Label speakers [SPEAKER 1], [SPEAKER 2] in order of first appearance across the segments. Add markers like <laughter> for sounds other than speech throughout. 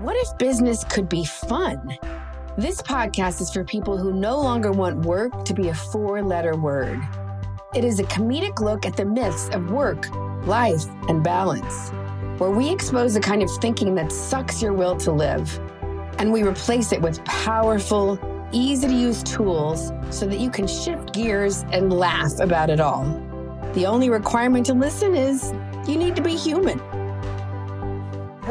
[SPEAKER 1] What if business could be fun? This podcast is for people who no longer want work to be a four letter word. It is a comedic look at the myths of work, life, and balance, where we expose the kind of thinking that sucks your will to live, and we replace it with powerful, easy to use tools so that you can shift gears and laugh about it all. The only requirement to listen is you need to be human.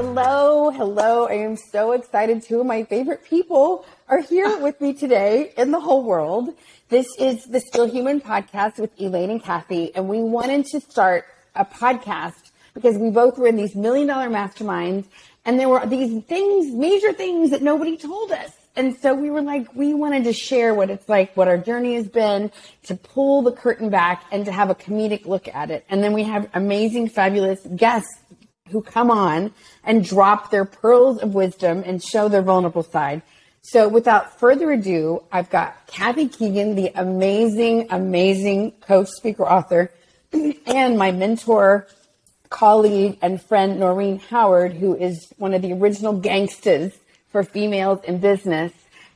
[SPEAKER 2] Hello, hello. I am so excited. Two of my favorite people are here with me today in the whole world. This is the Still Human podcast with Elaine and Kathy, and we wanted to start a podcast because we both were in these million dollar masterminds, and there were these things, major things that nobody told us. And so we were like, we wanted to share what it's like, what our journey has been, to pull the curtain back and to have a comedic look at it. And then we have amazing, fabulous guests who come on and drop their pearls of wisdom and show their vulnerable side. So without further ado, I've got Kathy Keegan, the amazing, amazing coach, speaker, author, <clears throat> and my mentor, colleague, and friend, Noreen Howard, who is one of the original gangsters for females in business.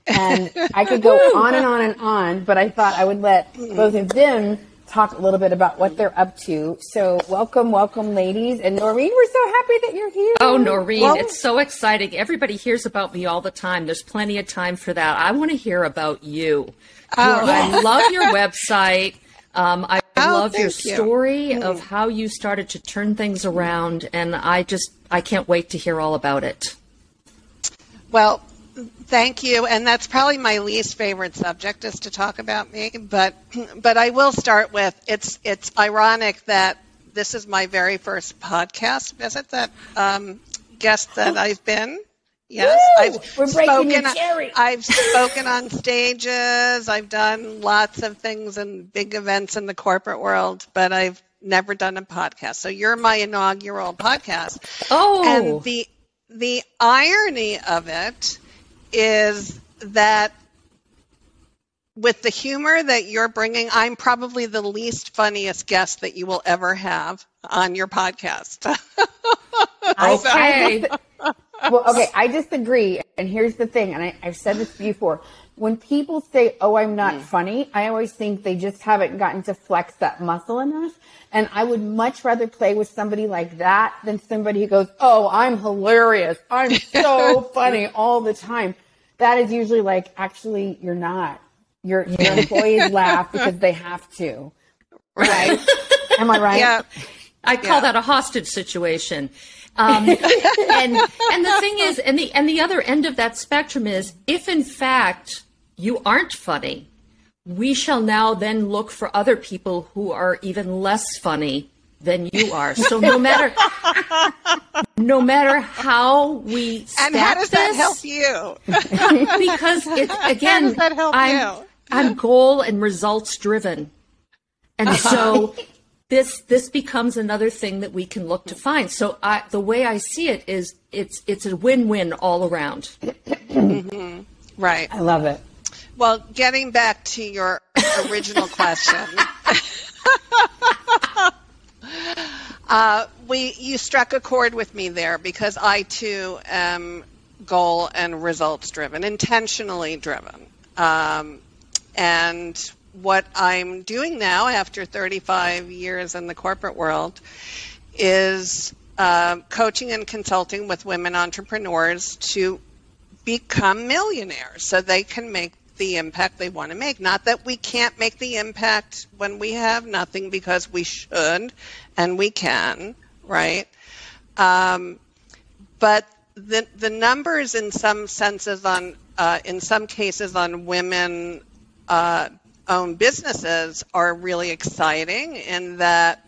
[SPEAKER 2] And I could go <laughs> on and on and on, but I thought I would let both of them talk a little bit about what they're up to. So, welcome, welcome, ladies. And Noreen, we're so happy that you're here.
[SPEAKER 3] Oh, Noreen,
[SPEAKER 2] Well-
[SPEAKER 3] it's so exciting. Everybody hears about me all the time. There's plenty of time for that. I want to hear about you.
[SPEAKER 4] Oh.
[SPEAKER 3] I love your website. Um, I <laughs>
[SPEAKER 4] Oh,
[SPEAKER 3] love your
[SPEAKER 4] thank you.
[SPEAKER 3] story of how you started to turn things around, and I just I can't wait to hear all about it.
[SPEAKER 4] Well, thank you, and that's probably my least favorite subject is to talk about me. But but I will start with it's it's ironic that this is my very first podcast visit that um, guest that I've been. Yes,
[SPEAKER 2] Woo!
[SPEAKER 4] I've
[SPEAKER 2] We're
[SPEAKER 4] spoken. I've spoken on stages. I've done lots of things and big events in the corporate world, but I've never done a podcast. So you're my inaugural podcast.
[SPEAKER 3] Oh,
[SPEAKER 4] And the the irony of it is that with the humor that you're bringing, I'm probably the least funniest guest that you will ever have on your podcast. <laughs>
[SPEAKER 3] Okay.
[SPEAKER 2] Well, okay, I disagree. And here's the thing, and I, I've said this before. When people say, "Oh, I'm not hmm. funny," I always think they just haven't gotten to flex that muscle enough. And I would much rather play with somebody like that than somebody who goes, "Oh, I'm hilarious. I'm <laughs> so funny all the time." That is usually like, actually, you're not. Your your employees <laughs> laugh because they have to. Right? Am I right?
[SPEAKER 4] yeah.
[SPEAKER 3] I call
[SPEAKER 4] Yeah.
[SPEAKER 3] that a hostage situation. Um, <laughs> and and the thing is, and the and the other end of that spectrum is, if in fact you aren't funny, we shall now then look for other people who are even less funny than you are. So no matter no matter how we
[SPEAKER 4] And how does that
[SPEAKER 3] this,
[SPEAKER 4] help you? <laughs>
[SPEAKER 3] because it's again
[SPEAKER 4] does that help
[SPEAKER 3] I'm,
[SPEAKER 4] you?
[SPEAKER 3] I'm goal and results driven and so this this becomes another thing that we can look to find so I, the way i see it is it's it's a win-win all around mm-hmm.
[SPEAKER 4] Right.
[SPEAKER 2] I love it.
[SPEAKER 4] Well, getting back to your original question, <laughs> uh, we you struck a chord with me there because I too am goal and results driven, intentionally driven, um, and what I'm doing now after 35 years in the corporate world is uh, coaching and consulting with women entrepreneurs to become millionaires so they can make the impact they want to make. Not that we can't make the impact when we have nothing because we should and we can, right? Um, but the the numbers in some senses on uh, in some cases on women uh, owned businesses are really exciting in that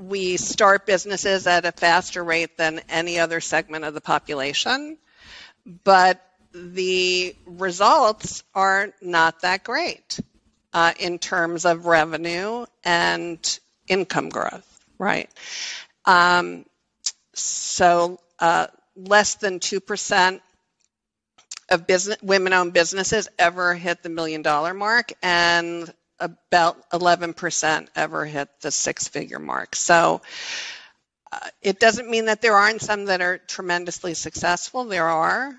[SPEAKER 4] we start businesses at a faster rate than any other segment of the population but the results are not that great uh, in terms of revenue and income growth, right? Um, so uh, less than 2% of business, women-owned businesses ever hit the million dollar mark and about 11% ever hit the six figure mark. So uh, it doesn't mean that there aren't some that are tremendously successful. There are.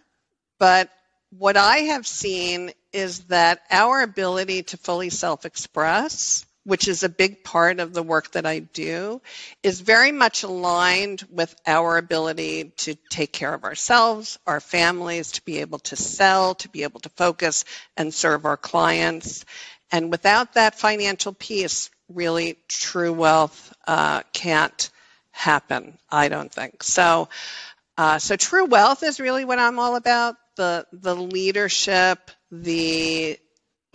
[SPEAKER 4] But what I have seen is that our ability to fully self express, which is a big part of the work that I do, is very much aligned with our ability to take care of ourselves, our families, to be able to sell, to be able to focus and serve our clients. And without that financial piece, really true wealth uh, can't happen, I don't think. So, uh, so true wealth is really what I'm all about. The the leadership, the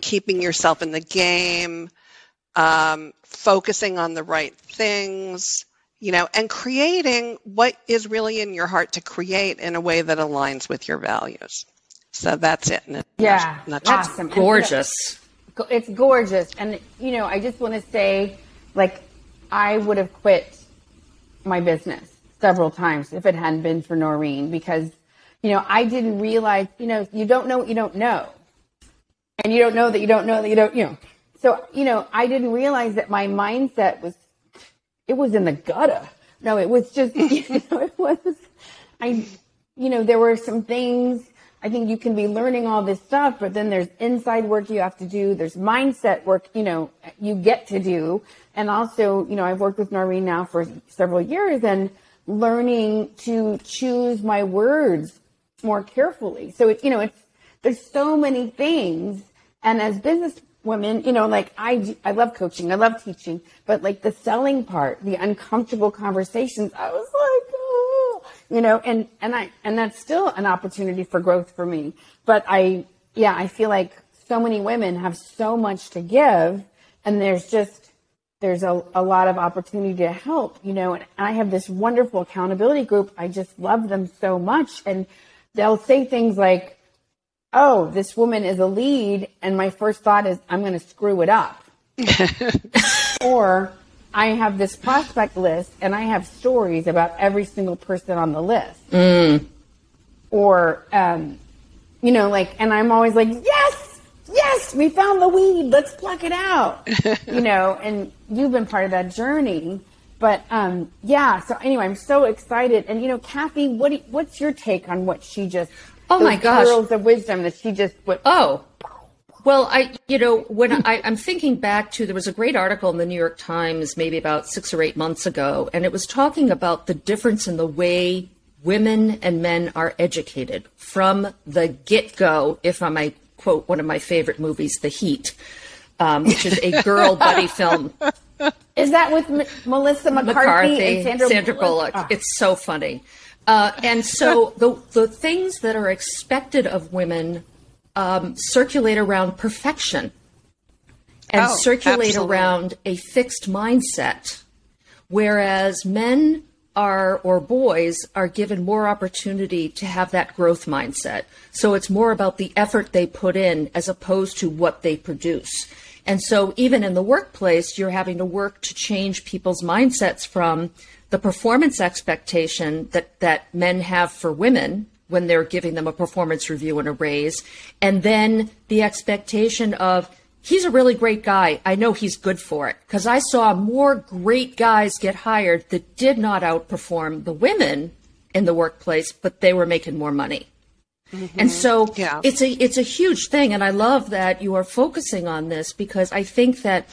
[SPEAKER 4] keeping yourself in the game, um, focusing on the right things, you know, and creating what is really in your heart to create in a way that aligns with your values. So that's it.
[SPEAKER 2] Yeah, that's awesome.
[SPEAKER 3] Gorgeous.
[SPEAKER 2] It's gorgeous, and you know, I just want to say, like, I would have quit my business several times if it hadn't been for Noreen because, you know, I didn't realize, you know, you don't know what you don't know. And you don't know that you don't know that you don't, you know. So, you know, I didn't realize that my mindset was, it was in the gutter. No, it was just, <laughs> you know, it was, I, you know, there were some things I think you can be learning all this stuff, but then there's inside work you have to do. There's mindset work, you know, you get to do. And also, you know, I've worked with Noreen now for several years and learning to choose my words more carefully. So it, you know, it's, there's so many things. And as business women, you know, like I, I love coaching, I love teaching, but like the selling part, the uncomfortable conversations, I was like, you know, and, and I, and that's still an opportunity for growth for me. But I, yeah, I feel like so many women have so much to give and there's just, there's a, a lot of opportunity to help, you know, and I have this wonderful accountability group. I just love them so much. And they'll say things like, Oh, this woman is a lead. And my first thought is, I'm going to screw it up. <laughs> or I have this prospect list and I have stories about every single person on the list.
[SPEAKER 3] Mm.
[SPEAKER 2] Or, um, you know, like, and I'm always like, yes, yes, we found the weed. Let's pluck it out. <laughs> you know, and you've been part of that journey. But um, yeah, so anyway, I'm so excited. And you know, Kathy, what you, what's your take on what she just?
[SPEAKER 3] Oh my gosh,
[SPEAKER 2] pearls of wisdom that she just. What,
[SPEAKER 3] oh, well, I, you know, when I, I'm thinking back to, there was a great article in the New York Times maybe about six or eight months ago, and it was talking about the difference in the way women and men are educated from the get go, if I might quote one of my favorite movies, The Heat, um, which is a girl <laughs> buddy film.
[SPEAKER 2] Is that with M- Melissa McCarthy, McCarthy, and Sandra,
[SPEAKER 3] Sandra Bullock? Bullock. Oh. It's so funny. Uh, and so the the things that are expected of women um, circulate around perfection and oh, circulate absolutely. around a fixed mindset, whereas men are or boys are given more opportunity to have that growth mindset. So it's more about the effort they put in as opposed to what they produce. And so even in the workplace, you're having to work to change people's mindsets from the performance expectation that, that men have for women when they're giving them a performance review and a raise. And then the expectation of, he's a really great guy. I know he's good for it. Because I saw more great guys get hired that did not outperform the women in the workplace, but they were making more money. Mm-hmm. And so yeah. it's a it's a huge thing and I love that you are focusing on this because I think that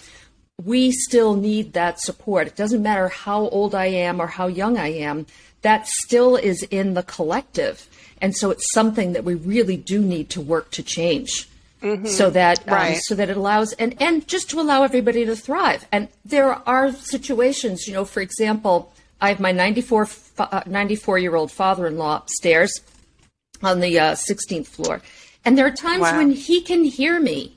[SPEAKER 3] we still need that support. It doesn't matter how old I am or how young I am, that still is in the collective. And so it's something that we really do need to work to change. Mm-hmm. So that um, so that it allows and and just to allow everybody to thrive. And there are situations, you know, for example, I have my 94 uh, 94 year old father in law upstairs on the uh, 16th floor, and there are times wow. when he can hear me,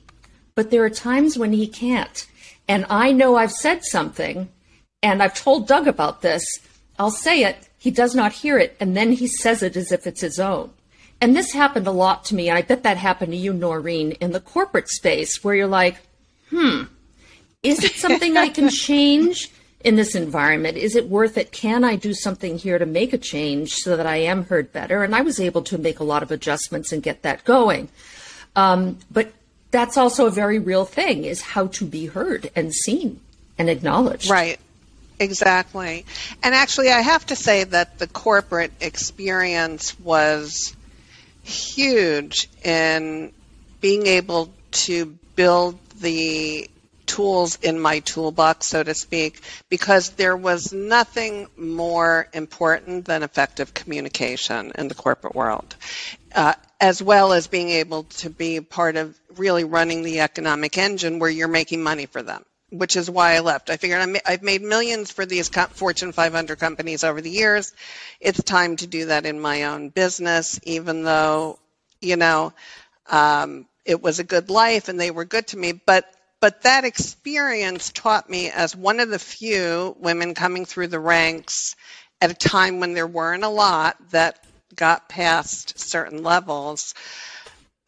[SPEAKER 3] but there are times when he can't. And I know I've said something, and I've told Doug about this. I'll say it, he does not hear it, and then he says it as if it's his own. And this happened a lot to me, and I bet that happened to you, Noreen, in the corporate space, where you're like, hmm, is it something I can <laughs> change in this environment? Is it worth it? Can I do something here to make a change so that I am heard better? And I was able to make a lot of adjustments and get that going. Um, but that's also a very real thing is how to be heard and seen and acknowledged.
[SPEAKER 4] Right. Exactly. And actually, I have to say that the corporate experience was huge in being able to build the tools in my toolbox, so to speak, because there was nothing more important than effective communication in the corporate world, uh, as well as being able to be part of really running the economic engine where you're making money for them which is why I left. I figured i have made millions for these Fortune 500 companies over the years. It's time to do that in my own business, even though, you know, um, it was a good life and they were good to me. But but that experience taught me as one of the few women coming through the ranks at a time when there weren't a lot that got past certain levels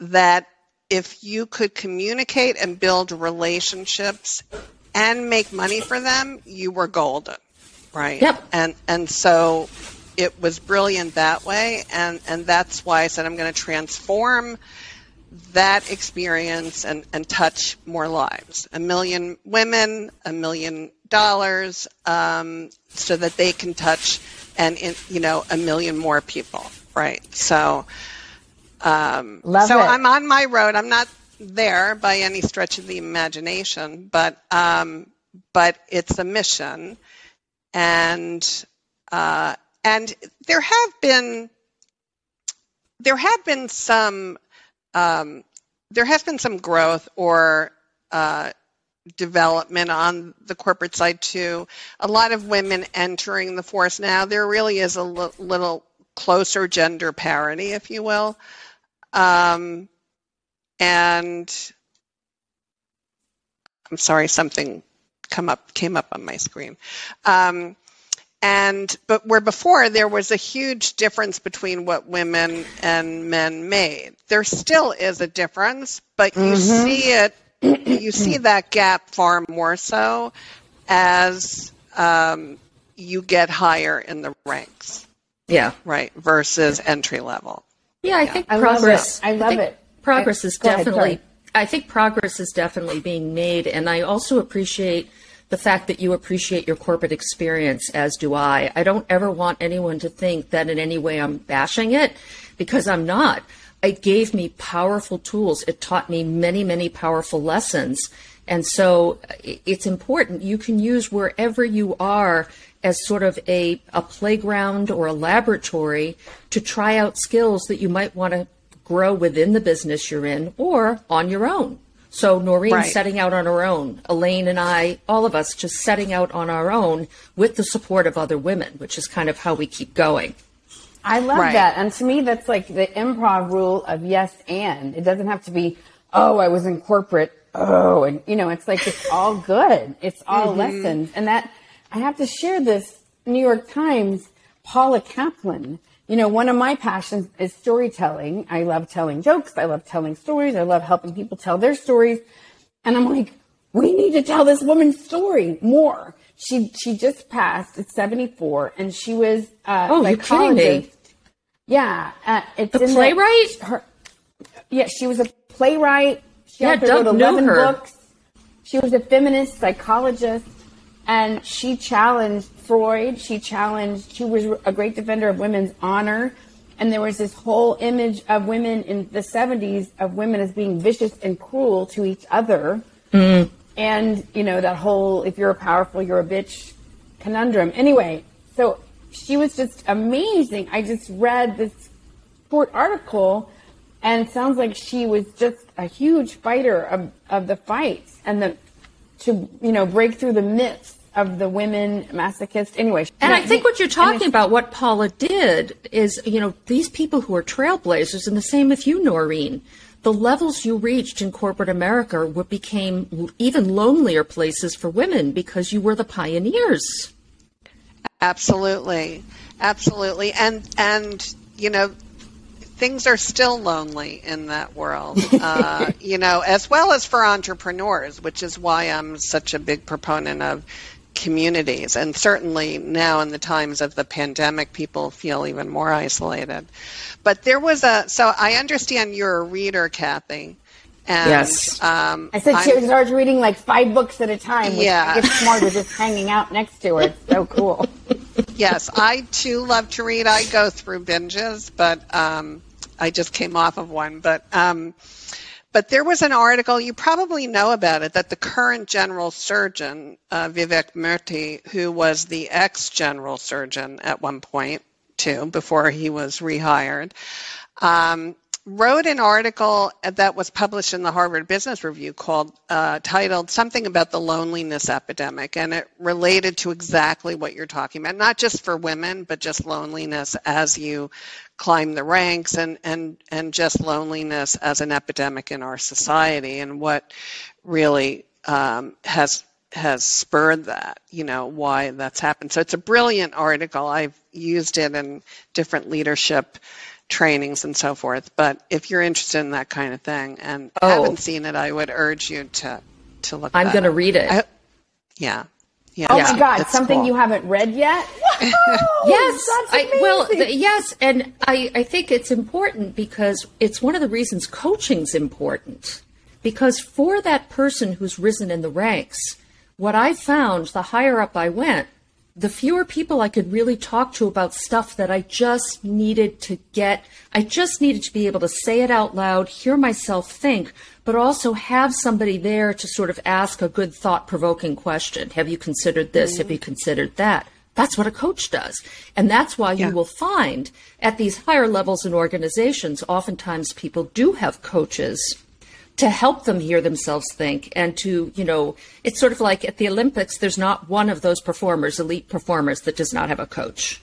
[SPEAKER 4] that if you could communicate and build relationships and make money for them, you were golden, right?
[SPEAKER 3] Yep.
[SPEAKER 4] And and so it was brilliant that way, and and that's why I said I'm going to transform that experience and and touch more lives, a million women, a million dollars, um, so that they can touch and in, you know a million more people, right? So. Um, so
[SPEAKER 2] it.
[SPEAKER 4] I'm on my road. I'm not there by any stretch of the imagination, but um, but it's a mission, and uh, and there have been there have been some um, there has been some growth or uh, development on the corporate side too. A lot of women entering the force now. There really is a l- little closer gender parity, if you will. Um, and I'm sorry, something come up came up on my screen. Um, and but where before there was a huge difference between what women and men made. There still is a difference, but you
[SPEAKER 2] Mm-hmm.
[SPEAKER 4] see it. You see <clears throat> that gap far more so as um, you get higher in the ranks,
[SPEAKER 3] Yeah.
[SPEAKER 4] right? Versus entry level.
[SPEAKER 3] Yeah, I think
[SPEAKER 2] I love
[SPEAKER 3] progress.
[SPEAKER 2] it. I love
[SPEAKER 3] think
[SPEAKER 2] it.
[SPEAKER 3] Progress
[SPEAKER 2] I-
[SPEAKER 3] is
[SPEAKER 2] go ahead,
[SPEAKER 3] definitely. I think progress is definitely being made, and I also appreciate the fact that you appreciate your corporate experience, as do I. I don't ever want anyone to think that in any way I'm bashing it, because I'm not. It gave me powerful tools. It taught me many, many powerful lessons. And so it's important. You can use wherever you are as sort of a, a playground or a laboratory to try out skills that you might want to grow within the business you're in or on your own. So Noreen
[SPEAKER 4] Right.
[SPEAKER 3] setting out on her own, Elaine and I, all of us just setting out on our own with the support of other women, which is kind of how we keep going.
[SPEAKER 2] I love
[SPEAKER 4] Right.
[SPEAKER 2] that. And to me, that's like the improv rule of yes and. It doesn't have to be, oh, I was in corporate. Oh, and you know, it's like it's <laughs> all good. It's all mm-hmm. lessons. And that I have to share this New York Times, Paula Caplan. You know, one of my passions is storytelling. I love telling jokes. I love telling stories. I love helping people tell their stories. And I'm like, we need to tell this woman's story more. She she just passed at 74, and she was uh,
[SPEAKER 3] Oh, you're kidding me.
[SPEAKER 2] psychologist. Yeah, uh, it's
[SPEAKER 3] The
[SPEAKER 2] in
[SPEAKER 3] playwright?
[SPEAKER 2] her, yeah, she was a playwright. She
[SPEAKER 3] Yeah, Doug
[SPEAKER 2] wrote 11
[SPEAKER 3] her.
[SPEAKER 2] books. She was a feminist psychologist, and she challenged Freud. She challenged. She was a great defender of women's honor. And there was this whole image of women in the 70s of women as being vicious and cruel to each other.
[SPEAKER 3] Mm.
[SPEAKER 2] And, you know, that whole if you're powerful, you're a bitch conundrum. Anyway, so she was just amazing. I just read this short article and it sounds like she was just a huge fighter of, of the fights and the to you know break through the myths of the women masochist anyway
[SPEAKER 3] And I think what you're talking about, what Paula did, is you know these people who are trailblazers, and the same with you, Noreen. The levels you reached in corporate America what became even lonelier places for women because you were the pioneers.
[SPEAKER 4] Absolutely, absolutely, and and you know, things are still lonely in that world. <laughs> Uh, you know, as well as for entrepreneurs, which is why I'm such a big proponent of communities, and certainly now in the times of the pandemic, people feel even more isolated. But there was a so I understand you're a reader, Kathy. And,
[SPEAKER 3] Yes.
[SPEAKER 4] Um,
[SPEAKER 2] I said
[SPEAKER 4] I'm-
[SPEAKER 2] she starts reading like five books at a time. Which
[SPEAKER 4] Yeah.
[SPEAKER 2] I get smarter just hanging out next to her. It's so cool. <laughs>
[SPEAKER 4] yes, I too love to read. I go through binges, but um, I just came off of one. But um, but there was an article you probably know about it that the current general surgeon uh, Vivek Murthy, who was the ex general surgeon at one point too, before he was rehired. Um, wrote an article that was published in the Harvard Business Review called uh, titled something about the loneliness epidemic, and it related to exactly what you're talking about, not just for women, but just loneliness as you climb the ranks, and and and just loneliness as an epidemic in our society, and what really um, has has spurred that, you know, why that's happened. So it's a brilliant article. I've used it in different leadership trainings and so forth. But if you're interested in that kind of thing and
[SPEAKER 3] Oh.
[SPEAKER 4] haven't seen it, I would urge you to to look.
[SPEAKER 3] I'm going to read it.
[SPEAKER 4] I- yeah. Yeah.
[SPEAKER 2] Oh my God, something
[SPEAKER 4] cool.
[SPEAKER 2] you haven't read yet? <laughs>
[SPEAKER 3] Yes I, well th- yes and I, I think it's important because it's one of the reasons coaching's important because for that person who's risen in the ranks what i found the higher up i went the fewer people i could really talk to about stuff that i just needed to get i just needed to be able to say it out loud hear myself think but also have somebody there to sort of ask a good thought provoking question have you considered this have you considered that that's what a coach does. And that's why you will find at these higher levels in organizations, oftentimes people do have coaches to help them hear themselves think and to, you know, it's sort of like at the Olympics, there's not one of those performers, elite performers, that does not have a coach.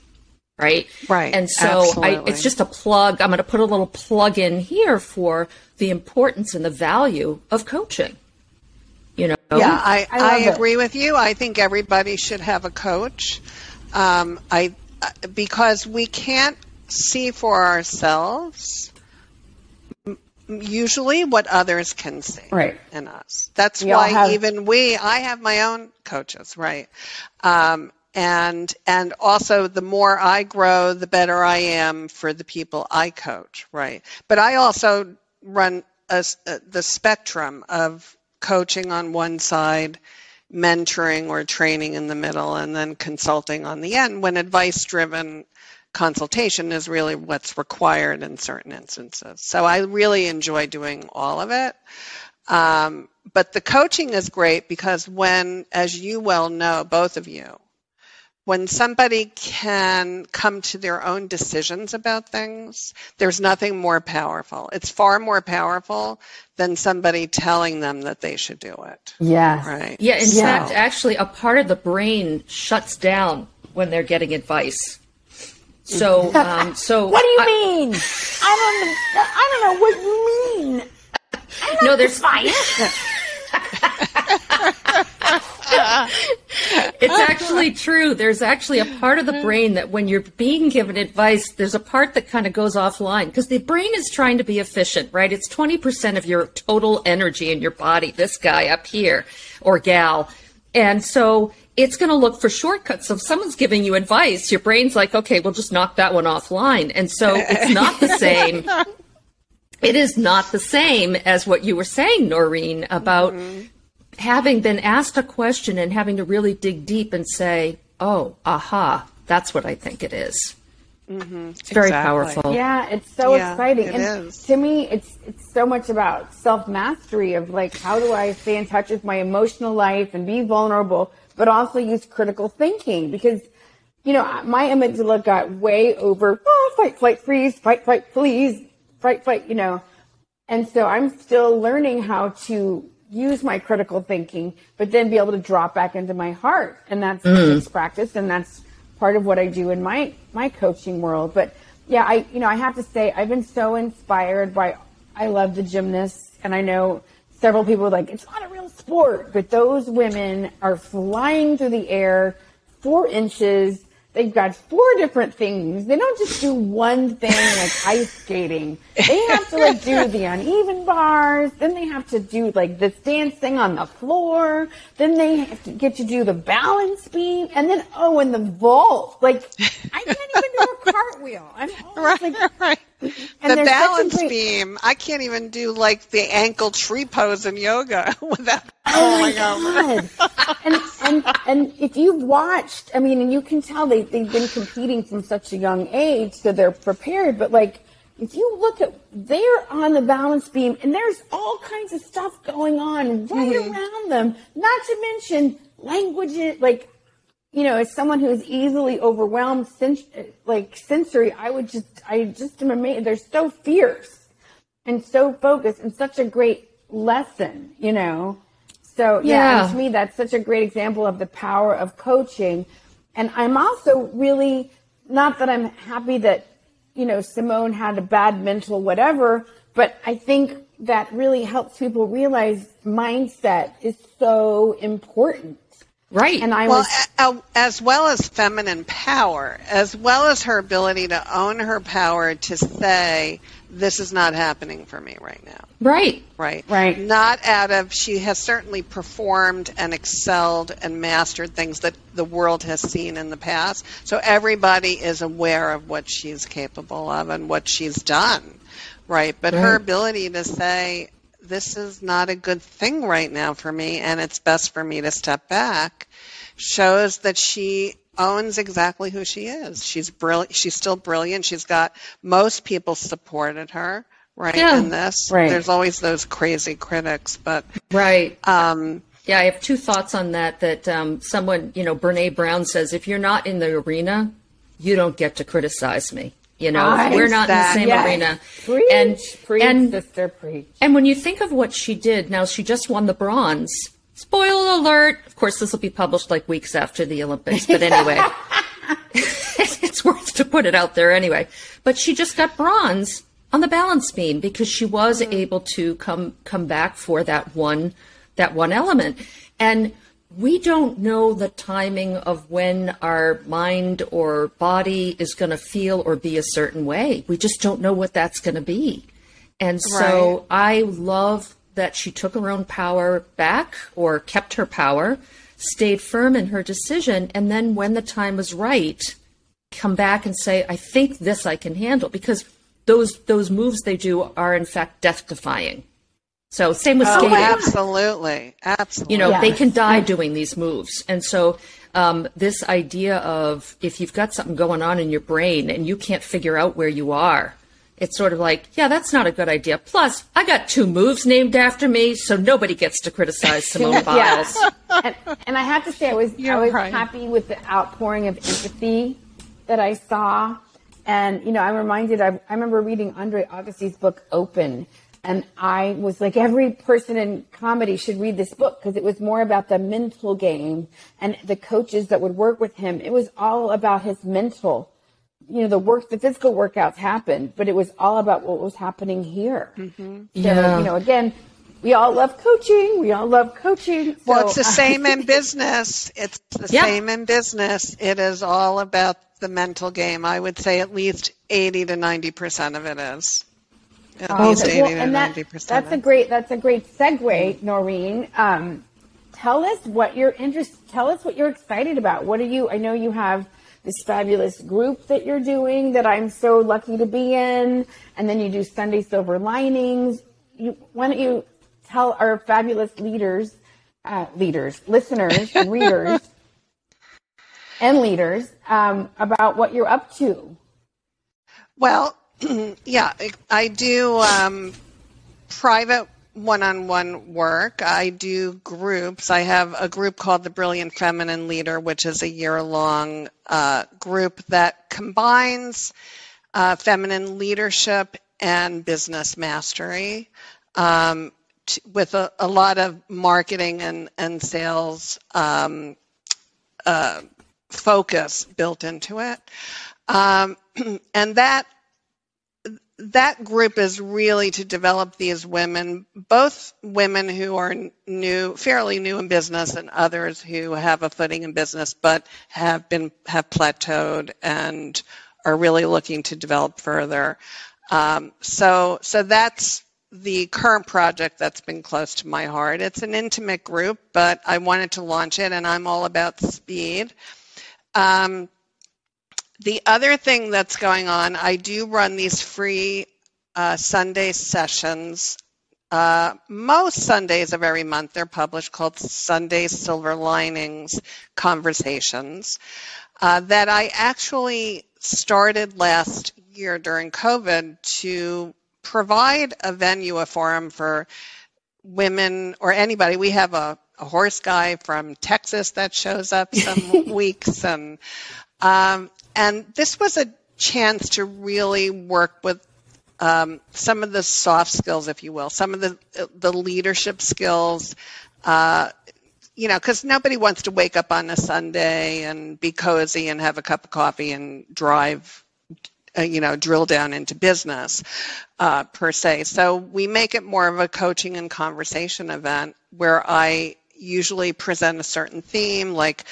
[SPEAKER 3] Right.
[SPEAKER 4] Right.
[SPEAKER 3] And so I, it's just a plug. I'm going to put a little plug in here for the importance and the value of coaching. You know?
[SPEAKER 4] Yeah, I,
[SPEAKER 2] I
[SPEAKER 4] I,
[SPEAKER 2] love it.
[SPEAKER 4] agree with you. I think everybody should have a coach. Um, I uh, because we can't see for ourselves usually what others can see
[SPEAKER 2] Right.
[SPEAKER 4] in us. That's
[SPEAKER 2] We
[SPEAKER 4] why
[SPEAKER 2] have-
[SPEAKER 4] even we I have my own coaches, right? Um, and and also the more I grow, the better I am for the people I coach, right? But I also run a s uh the spectrum of coaching on one side, mentoring or training in the middle, and then consulting on the end when advice driven consultation is really what's required in certain instances. So I really enjoy doing all of it. Um, but the coaching is great because when, as you well know, both of you, when somebody can come to their own decisions about things, there's nothing more powerful. It's far more powerful than somebody telling them that they should do it.
[SPEAKER 2] Yeah.
[SPEAKER 4] Right.
[SPEAKER 3] Yeah, in
[SPEAKER 2] Yeah.
[SPEAKER 3] fact, actually, a part of the brain shuts down when they're getting advice. So, <laughs> um, so
[SPEAKER 2] What do you
[SPEAKER 3] I-
[SPEAKER 2] mean? I don't. I don't know what you mean. <laughs>
[SPEAKER 3] No, there's <laughs> <laughs> it's actually true. There's actually a part of the brain that when you're being given advice, there's a part that kind of goes offline because the brain is trying to be efficient, right? It's 20% of your total energy in your body, this guy up here or gal. And so it's going to look for shortcuts. So if someone's giving you advice, your brain's like, okay, we'll just knock that one offline. And so it's not the <laughs> same. It is not the same as what you were saying, Noreen, about mm-hmm. Having been asked a question and having to really dig deep and say, oh, aha, that's what I think it is. Mm-hmm. It's very
[SPEAKER 4] Exactly.
[SPEAKER 3] powerful.
[SPEAKER 2] Yeah, it's so
[SPEAKER 4] Yeah,
[SPEAKER 2] exciting.
[SPEAKER 4] it
[SPEAKER 2] and
[SPEAKER 4] is.
[SPEAKER 2] to me, it's it's so much about self mastery of like how do I stay in touch with my emotional life and be vulnerable, but also use critical thinking because you know my amygdala got way over oh, fight, flight, freeze, fight, fight, please, fight, fight, you know, and so I'm still learning how to use my critical thinking, but then be able to drop back into my heart. And that's mm. takes practice and that's part of what I do in my, my coaching world. But yeah, I, you know, I have to say I've been so inspired by, I love the gymnasts and I know several people are like, it's not a real sport, but those women are flying through the air four inches. They've got four different things. They don't just do one thing like <laughs> ice skating. They have to like do the uneven bars. Then they have to do like this dance thing on the floor. Then they have to get to do the balance beam. And then, oh, and the vault. Like, I can't even do a <laughs> cartwheel. I'm always like,
[SPEAKER 4] right. the balance great... beam. I can't even do like the ankle tree pose in yoga <laughs> without
[SPEAKER 2] oh my god! and, and and if you've watched, I mean, and you can tell they they've been competing from such a young age, so they're prepared. But like, if you look at, they're on the balance beam, and there's all kinds of stuff going on right mm-hmm. around them. Not to mention languages, like you know, as someone who is easily overwhelmed, sens- like sensory, I would just, I just am amazed. They're so fierce and so focused and such a great lesson, you know. So yeah, yeah to me, that's such a great example of the power of coaching. And I'm also really not that I'm happy that you know Simone had a bad mental whatever, but I think that really helps people realize mindset is so important
[SPEAKER 3] Right.
[SPEAKER 4] And I well, was as well as feminine power, as well as her ability to own her power to say this is not happening for me right now.
[SPEAKER 3] Right.
[SPEAKER 4] Right.
[SPEAKER 2] Right.
[SPEAKER 4] Not out of she has certainly performed and excelled and mastered things that the world has seen in the past. So everybody is aware of what she's capable of and what she's done. Right. But right. her ability to say this is not a good thing right now for me and it's best for me to step back shows that she owns exactly who she is. She's brilliant. She's still brilliant. She's got most people supported her right yeah, in this. Right. There's always those crazy critics, but
[SPEAKER 3] right. Um, yeah, I have two thoughts on that. That um, someone, you know, Brene Brown says, if you're not in the arena, you don't get to criticize me. You know, I we're not in the same yes. arena.
[SPEAKER 2] Preach, and preach, and sister, preach.
[SPEAKER 3] And when you think of what she did, now she just won the bronze. Spoiler alert! Of course, this will be published like weeks after the Olympics, but anyway, <laughs> <laughs> it's worth to put it out there anyway. But she just got bronze on the balance beam because she was mm. able to come come back for that one that one element, and we don't know the timing of when our mind or body is going to feel or be a certain way. We just don't know what that's going to be. And so right. I love that she took her own power back or kept her power, stayed firm in her decision, and then when the time was right, come back and say, I think this I can handle because those those moves they do are in fact death defying. So same with oh, skating.
[SPEAKER 4] Absolutely, absolutely.
[SPEAKER 3] You know, yes. they can die doing these moves, and so um, this idea of if you've got something going on in your brain and you can't figure out where you are, it's sort of like, yeah, that's not a good idea. Plus, I got two moves named after me, so nobody gets to criticize <laughs> Simone Biles.
[SPEAKER 2] and, and, I have to say, I was You're I was right. happy with the outpouring of empathy that I saw. And you know, I'm reminded. I, I remember reading Andre Agassi's book Open, and I was like, every person in comedy should read this book because it was more about the mental game and the coaches that would work with him. It was all about his mental, you know, the work, the physical workouts happened, but it was all about what was happening here. Mm-hmm. So, yeah. you know, again, we all love coaching. We all love coaching. So,
[SPEAKER 4] well, it's the <laughs> same in business. It's the yeah. same in business. It is all about the mental game. I would say at least 80 to 90% of it is. At oh, least 80 well, to 90%.
[SPEAKER 2] that's a great that's a great segue, Noreen. Um, tell us what you're interested tell us what you're excited about. What are you I know you have this fabulous group that you're doing that I'm so lucky to be in, and then you do Sunday Silver Linings. You, why don't you tell our fabulous leaders, uh, leaders, listeners, and <laughs> readers, and leaders um, about what you're up to?
[SPEAKER 4] Well, <clears throat> yeah, I do um, private one-on-one work. I do groups. I have a group called the Brilliant Feminine Leader, which is a year-long uh, group that combines uh, feminine leadership and business mastery um, t- with a, a, lot of marketing and, and sales um, uh, focus built into it. Um, <clears throat> and that that group is really to develop these women, both women who are new, fairly new in business, and others who have a footing in business but have been have plateaued and are really looking to develop further. Um, so, so that's the current project that's been close to my heart. It's an intimate group, but I wanted to launch it, and I'm all about speed. Um, the other thing that's going on, I do run these free uh, Sunday sessions. Uh, most Sundays of every month, they're published called Sunday Silver Linings Conversations uh, that I actually started last year during COVID to provide a venue, a forum for women or anybody. We have a, a horse guy from Texas that shows up some <laughs> weeks, and um, and this was a chance to really work with um, some of the soft skills, if you will, some of the the leadership skills. Uh, you know, because nobody wants to wake up on a Sunday and be cozy and have a cup of coffee and drive, uh, you know, drill down into business uh, per se. So we make it more of a coaching and conversation event where I usually present a certain theme like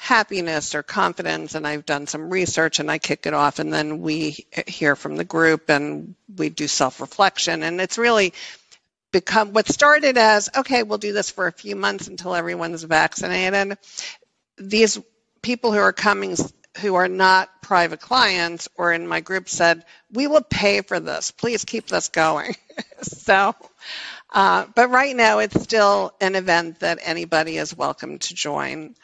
[SPEAKER 4] happiness or confidence and I've done some research and I kick it off and then we hear from the group and we do self-reflection. And it's really become what started as okay we'll do this for a few months until everyone's vaccinated. These people who are coming who are not private clients or in my group said we will pay for this. Please keep this going. <laughs> So uh, but right now it's still an event that anybody is welcome to join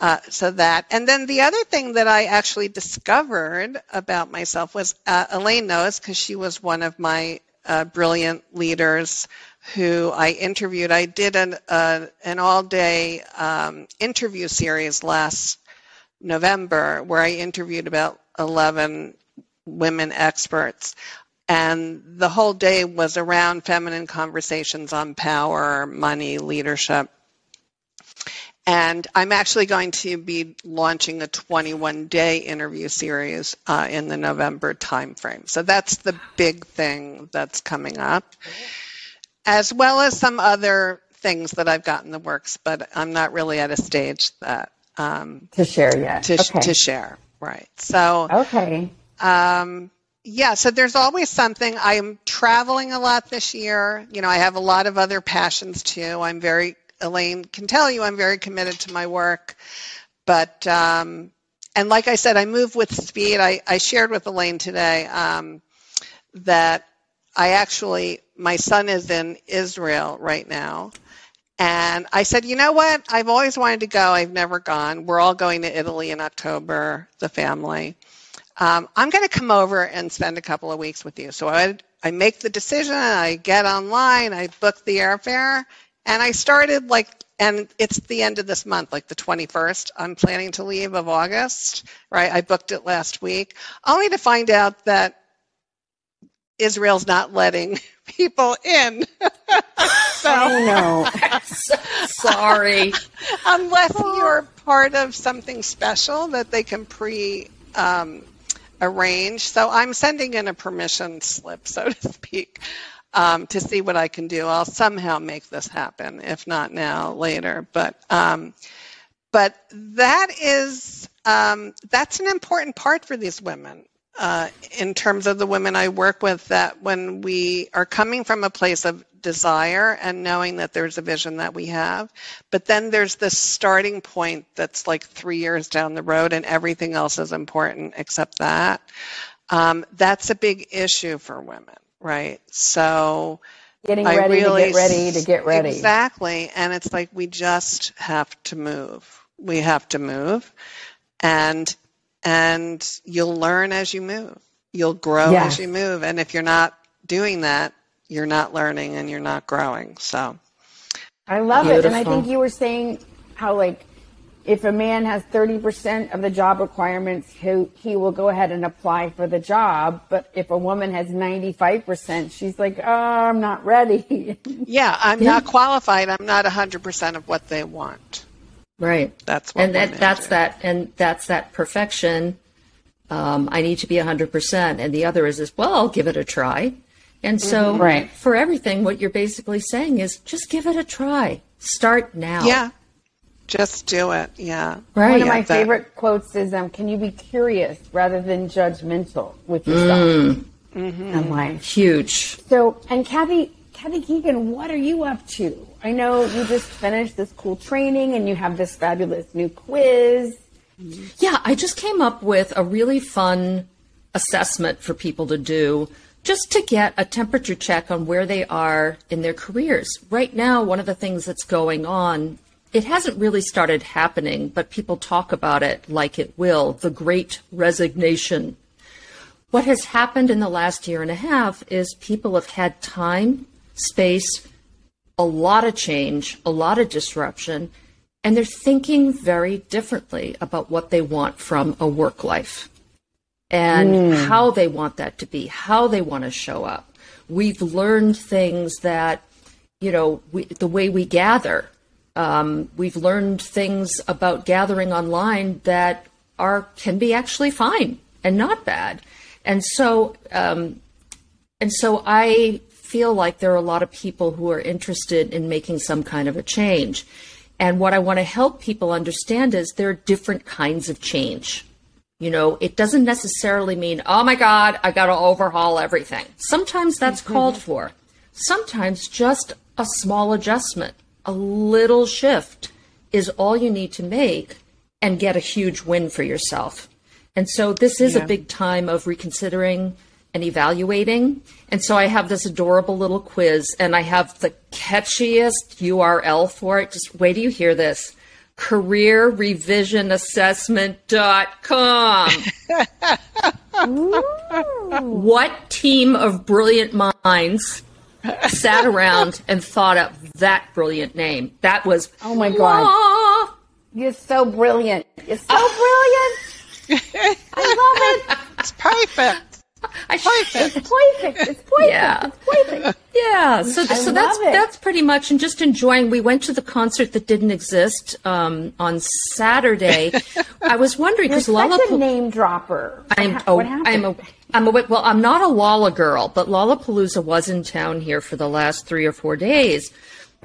[SPEAKER 4] uh, so that, and then the other thing that I actually discovered about myself was uh, Elaine knows because she was one of my uh, brilliant leaders who I interviewed. I did an uh, an all day um, interview series last November where I interviewed about eleven women experts. And the whole day was around feminine conversations on power, money, leadership. And I'm actually going to be launching a 21 day interview series uh, in the November timeframe. So that's the big thing that's coming up, as well as some other things that I've got in the works, but I'm not really at a stage that
[SPEAKER 2] um, to share yet.
[SPEAKER 4] To, okay. to share, right. So,
[SPEAKER 2] okay. Um,
[SPEAKER 4] yeah, so there's always something. I'm traveling a lot this year. You know, I have a lot of other passions too. I'm very Elaine can tell you, I'm very committed to my work. But, um, and like I said, I move with speed. I, I shared with Elaine today um, that I actually, my son is in Israel right now. And I said, you know what? I've always wanted to go. I've never gone. We're all going to Italy in October, the family. Um, I'm going to come over and spend a couple of weeks with you. So I, I make the decision. I get online. I book the airfare, and I started like, and it's the end of this month, like the 21st. I'm planning to leave of August, right? I booked it last week, only to find out that Israel's not letting <laughs> people in. <laughs>
[SPEAKER 2] so, oh no.
[SPEAKER 3] so sorry.
[SPEAKER 4] Unless you're part of something special that they can pre um, arrange. So I'm sending in a permission slip, so to speak um, to see what I can do. I'll somehow make this happen, if not now, later. But um, but that is um, that's an important part for these women. Uh, in terms of the women I work with, that when we are coming from a place of desire and knowing that there's a vision that we have, but then there's this starting point that's like three years down the road and everything else is important except that. Um, that's a big issue for women right? So
[SPEAKER 2] getting ready really, to get ready to get ready.
[SPEAKER 4] Exactly. And it's like we just have to move. We have to move. And and you'll learn as you move. You'll grow yes. as you move. And if you're not doing that, you're not learning and you're not growing. So
[SPEAKER 2] I love Beautiful. it. And I think you were saying how like if a man has 30% of the job requirements, he, he will go ahead and apply for the job. But if a woman has 95%, she's like, oh, I'm not ready. <laughs>
[SPEAKER 4] yeah, I'm not qualified. I'm not 100% of what they want.
[SPEAKER 3] Right.
[SPEAKER 4] That's what
[SPEAKER 3] and that, that's do. that, and that's that perfection. Um, I need to be 100%. And the other is, is, well, I'll give it a try. And so mm-hmm. right. for everything, what you're basically saying is just give it a try. Start now.
[SPEAKER 4] Yeah. Just do it. Yeah.
[SPEAKER 2] Right. One of
[SPEAKER 4] my
[SPEAKER 2] that. favorite quotes is, um, "Can you be curious rather than judgmental with yourself?" Mm.
[SPEAKER 3] Mm-hmm. I'm like huge.
[SPEAKER 2] So, and Kathy, Kathy Keegan, what are you up to? I know you just finished this cool training, and you have this fabulous new quiz.
[SPEAKER 3] Yeah, I just came up with a really fun assessment for people to do just to get a temperature check on where they are in their careers. Right now, one of the things that's going on, it hasn't really started happening, but people talk about it like it will the great resignation. What has happened in the last year and a half is people have had time, space, a lot of change, a lot of disruption, and they're thinking very differently about what they want from a work life and mm. how they want that to be, how they want to show up. We've learned things that, you know, we, the way we gather. Um, we've learned things about gathering online that are can be actually fine and not bad. And so, um, and so I feel like there are a lot of people who are interested in making some kind of a change. And what I want to help people understand is there are different kinds of change. You know, it doesn't necessarily mean, oh my God, I got to overhaul everything. Sometimes that's mm-hmm. <laughs> called for. Sometimes just a small adjustment, a little shift is all you need to make and get a huge win for yourself. And so this is yeah. a big time of reconsidering and evaluating. And so I have this adorable little quiz and I have the catchiest URL for it. Just wait till you hear this. CareerRevisionAssessment.com. <laughs> what team of brilliant minds sat around and thought up that brilliant name? That was
[SPEAKER 2] Oh my god. You're so brilliant. You're so <laughs> brilliant. I love it.
[SPEAKER 4] It's perfect.
[SPEAKER 3] I
[SPEAKER 2] perfect. It's perfect. It's perfect. Yeah. It's perfect.
[SPEAKER 3] Yeah. So, so that's it. that's pretty much, and just enjoying. We went to the concert that didn't exist um, on Saturday. <laughs> I was wondering because
[SPEAKER 2] Lollapalooza name dropper.
[SPEAKER 3] I'm what, oh, what I'm a I'm a well. I'm not a Lolla girl, but Lollapalooza was in town here for the last three or four days.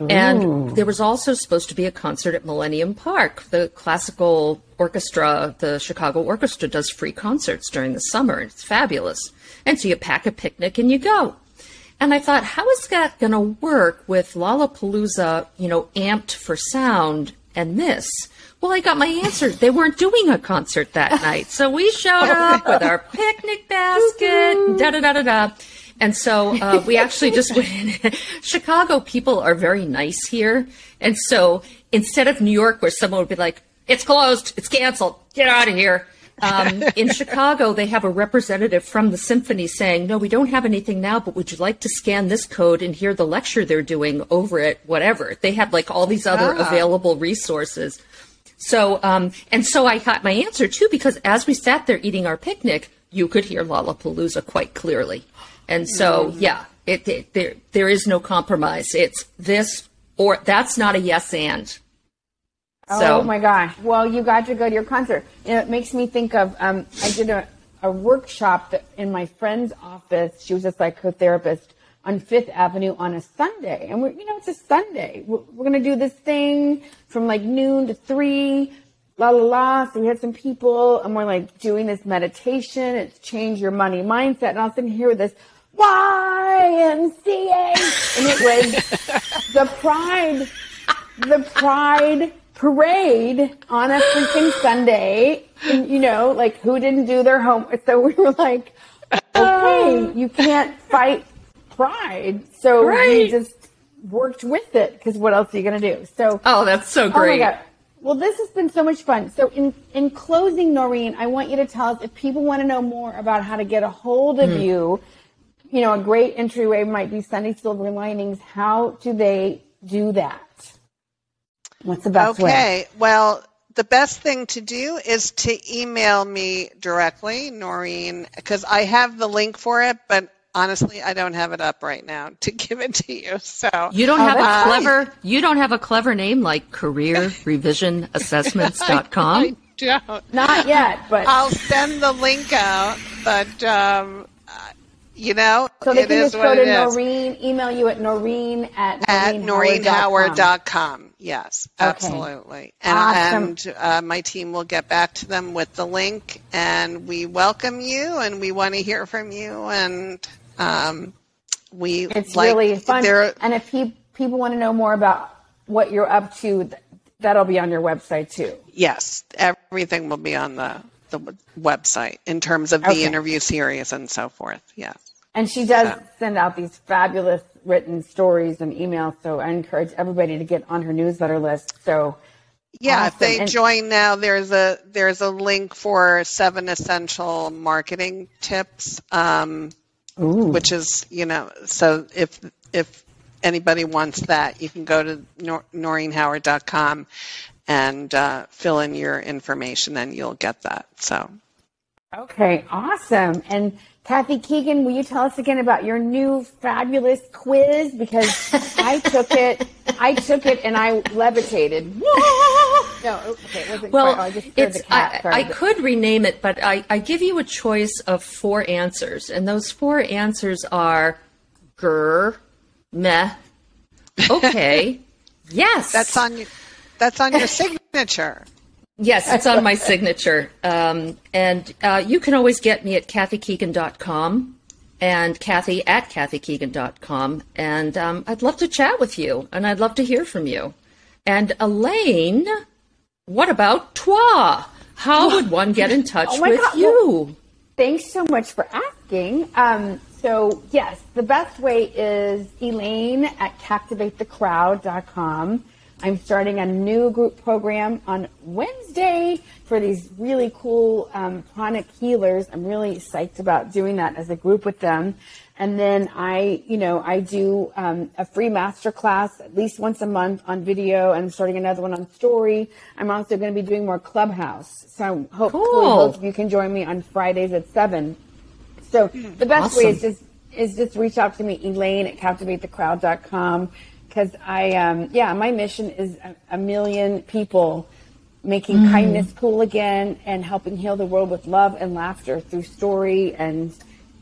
[SPEAKER 3] Ooh. And there was also supposed to be a concert at Millennium Park. The classical orchestra, the Chicago Orchestra, does free concerts during the summer. It's fabulous. And so you pack a picnic and you go. And I thought, how is that going to work with Lollapalooza, you know, amped for sound and this? Well, I got my answer. They weren't doing a concert that <laughs> night. So we showed up with our picnic basket, da da da da da. And so uh, we actually just went in. <laughs> Chicago people are very nice here. And so instead of New York, where someone would be like, it's closed, it's canceled, get out of here. Um, in <laughs> Chicago, they have a representative from the symphony saying, No, we don't have anything now, but would you like to scan this code and hear the lecture they're doing over it, whatever? They had like all these other ah. available resources. So, um, and so I got my answer too, because as we sat there eating our picnic, you could hear Lollapalooza quite clearly. And so, mm-hmm. yeah, it, it, there there is no compromise. It's this or that's not a yes and.
[SPEAKER 2] So. Oh my gosh! Well, you got to go to your concert. You know, it makes me think of um, I did a, a workshop that in my friend's office. She was a psychotherapist on Fifth Avenue on a Sunday, and we're you know it's a Sunday. We're, we're gonna do this thing from like noon to three. La la la. So we had some people, and we're like doing this meditation. It's change your money mindset, and I was sitting here with this YMCA. And it was the pride, the pride parade on a freaking Sunday. And, you know, like who didn't do their homework? So we were like, okay, you can't fight pride. So right. we just worked with it because what else are you going to do? So,
[SPEAKER 3] oh, that's so great. Oh my God.
[SPEAKER 2] Well, this has been so much fun. So, in, in closing, Noreen, I want you to tell us if people want to know more about how to get a hold of mm. you you know, a great entryway might be Sunday Silver Linings. How do they do that? What's the best
[SPEAKER 4] okay.
[SPEAKER 2] way?
[SPEAKER 4] Okay. Well, the best thing to do is to email me directly, Noreen, because I have the link for it, but honestly, I don't have it up right now to <laughs> give it to you. So
[SPEAKER 3] you don't oh, have a clever you don't have a clever name like careerrevisionassessments.com. <laughs>
[SPEAKER 4] I don't.
[SPEAKER 2] Not yet, but
[SPEAKER 4] I'll send the link out. But um, you know,
[SPEAKER 2] so they can just go to Noreen, email you at Noreen at,
[SPEAKER 4] at NoreenHoward.com. Yes, okay. absolutely. And, awesome. and uh, my team will get back to them with the link. And we welcome you, and we want to hear from you. And um, we
[SPEAKER 2] it's
[SPEAKER 4] like,
[SPEAKER 2] really fun. And if he, people want to know more about what you're up to, that'll be on your website too.
[SPEAKER 4] Yes, everything will be on the the website in terms of the
[SPEAKER 2] Okay.
[SPEAKER 4] interview series and so forth. Yes.
[SPEAKER 2] And she does
[SPEAKER 4] Yeah.
[SPEAKER 2] send out these fabulous written stories and emails. So I encourage everybody to get on her newsletter list. So
[SPEAKER 4] Yeah, if they
[SPEAKER 2] And-
[SPEAKER 4] join now, there's a there's a link for seven essential marketing tips, um,
[SPEAKER 2] Ooh.
[SPEAKER 4] which is you know so if if anybody wants that, you can go to nor- noreenhoward.com and uh, fill in your information, and you'll get that. So
[SPEAKER 2] Okay, awesome. And Kathy Keegan, will you tell us again about your new fabulous quiz? Because I took it, I took it, and I levitated. <laughs> No, okay, it wasn't
[SPEAKER 3] Well,
[SPEAKER 2] quite. Oh, I just
[SPEAKER 3] it's
[SPEAKER 2] the cat.
[SPEAKER 3] I, I could rename it, but I, I give you a choice of four answers, and those four answers are grr, meh, okay, <laughs> yes.
[SPEAKER 4] that's on you. That's on your signature.
[SPEAKER 3] Yes, it's on my signature. Um, and uh, you can always get me at kathykeegan.com and Kathy at kathykeegan.com. And um, I'd love to chat with you and I'd love to hear from you. And Elaine, what about toi? How would one get in <laughs> touch
[SPEAKER 2] Oh
[SPEAKER 3] with
[SPEAKER 2] God,
[SPEAKER 3] you?
[SPEAKER 2] Thanks so much for asking. Um, so, yes, the best way is Elaine at captivatethecrowd.com. I'm starting a new group program on Wednesday for these really cool um, chronic healers. I'm really psyched about doing that as a group with them. And then I, you know, I do um, a free master class at least once a month on video. and I'm starting another one on story. I'm also going to be doing more clubhouse. So hopefully
[SPEAKER 3] Cool.
[SPEAKER 2] both of you can join me on Fridays at seven. So the best way is just is just reach out to me, Elaine at captivatethecrowd.com. Because I, um, yeah, my mission is a, a million people making
[SPEAKER 3] Mm.
[SPEAKER 2] kindness cool again and helping heal the world with love and laughter through story and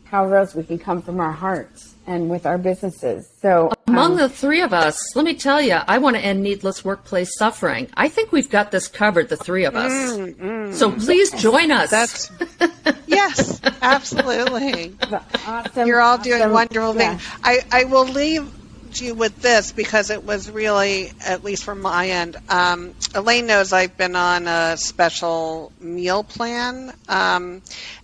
[SPEAKER 2] however else we can come from our hearts and with our businesses. So
[SPEAKER 3] Among
[SPEAKER 2] um,
[SPEAKER 3] the three of us, let me tell you, I want to end needless workplace suffering. I think we've got this covered, the three of us. So please join us.
[SPEAKER 4] That's <laughs> yes, absolutely.
[SPEAKER 2] awesome,
[SPEAKER 4] You're all doing
[SPEAKER 2] awesome-
[SPEAKER 4] wonderful
[SPEAKER 2] yeah.
[SPEAKER 4] things. I, I will leave you with this because it was really, at least from my end, um, Elaine knows I've been on a special meal plan. Um,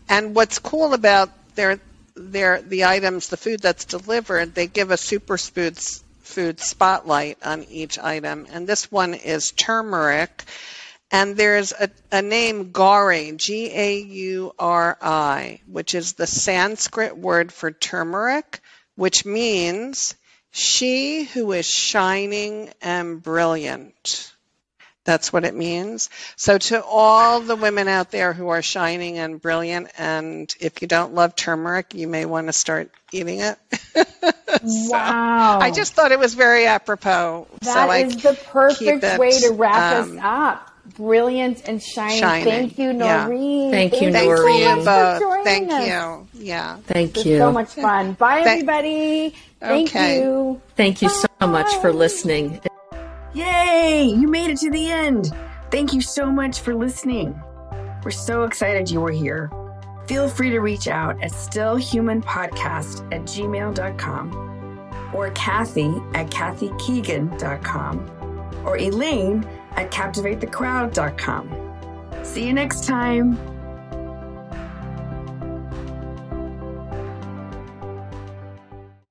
[SPEAKER 4] and what's cool about their, their, the items, the food that's delivered, they give a super foods food spotlight on each item. And this one is turmeric. And there's a, a name, Gauri, G A U R I, which is the Sanskrit word for turmeric, which means she who is shining and brilliant. That's what it means. So, to all the women out there who are shining and brilliant, and if you don't love turmeric, you may want to start eating it. <laughs> So,
[SPEAKER 2] Wow.
[SPEAKER 4] I just thought it was very apropos. so
[SPEAKER 2] That
[SPEAKER 4] I
[SPEAKER 2] is the perfect
[SPEAKER 4] it,
[SPEAKER 2] way to wrap
[SPEAKER 4] um,
[SPEAKER 2] us up. Brilliant and shining.
[SPEAKER 4] shining.
[SPEAKER 2] Thank you,
[SPEAKER 4] Yeah.
[SPEAKER 2] Noreen.
[SPEAKER 3] Thank you,
[SPEAKER 2] so
[SPEAKER 4] Thank
[SPEAKER 3] Noreen.
[SPEAKER 4] you
[SPEAKER 2] for joining
[SPEAKER 4] Thank
[SPEAKER 2] us.
[SPEAKER 4] you. Yeah.
[SPEAKER 3] Thank
[SPEAKER 2] was
[SPEAKER 3] you.
[SPEAKER 2] so much fun. Bye, everybody. <laughs> Thank
[SPEAKER 4] Okay.
[SPEAKER 2] you.
[SPEAKER 3] Thank you so much for listening.
[SPEAKER 1] Yay! You made it to the end. Thank you so much for listening. We're so excited you were here. Feel free to reach out at stillhumanpodcast at gmail.com or Kathy at kathykeegan.com or Elaine at captivatethecrowd.com. See you next time.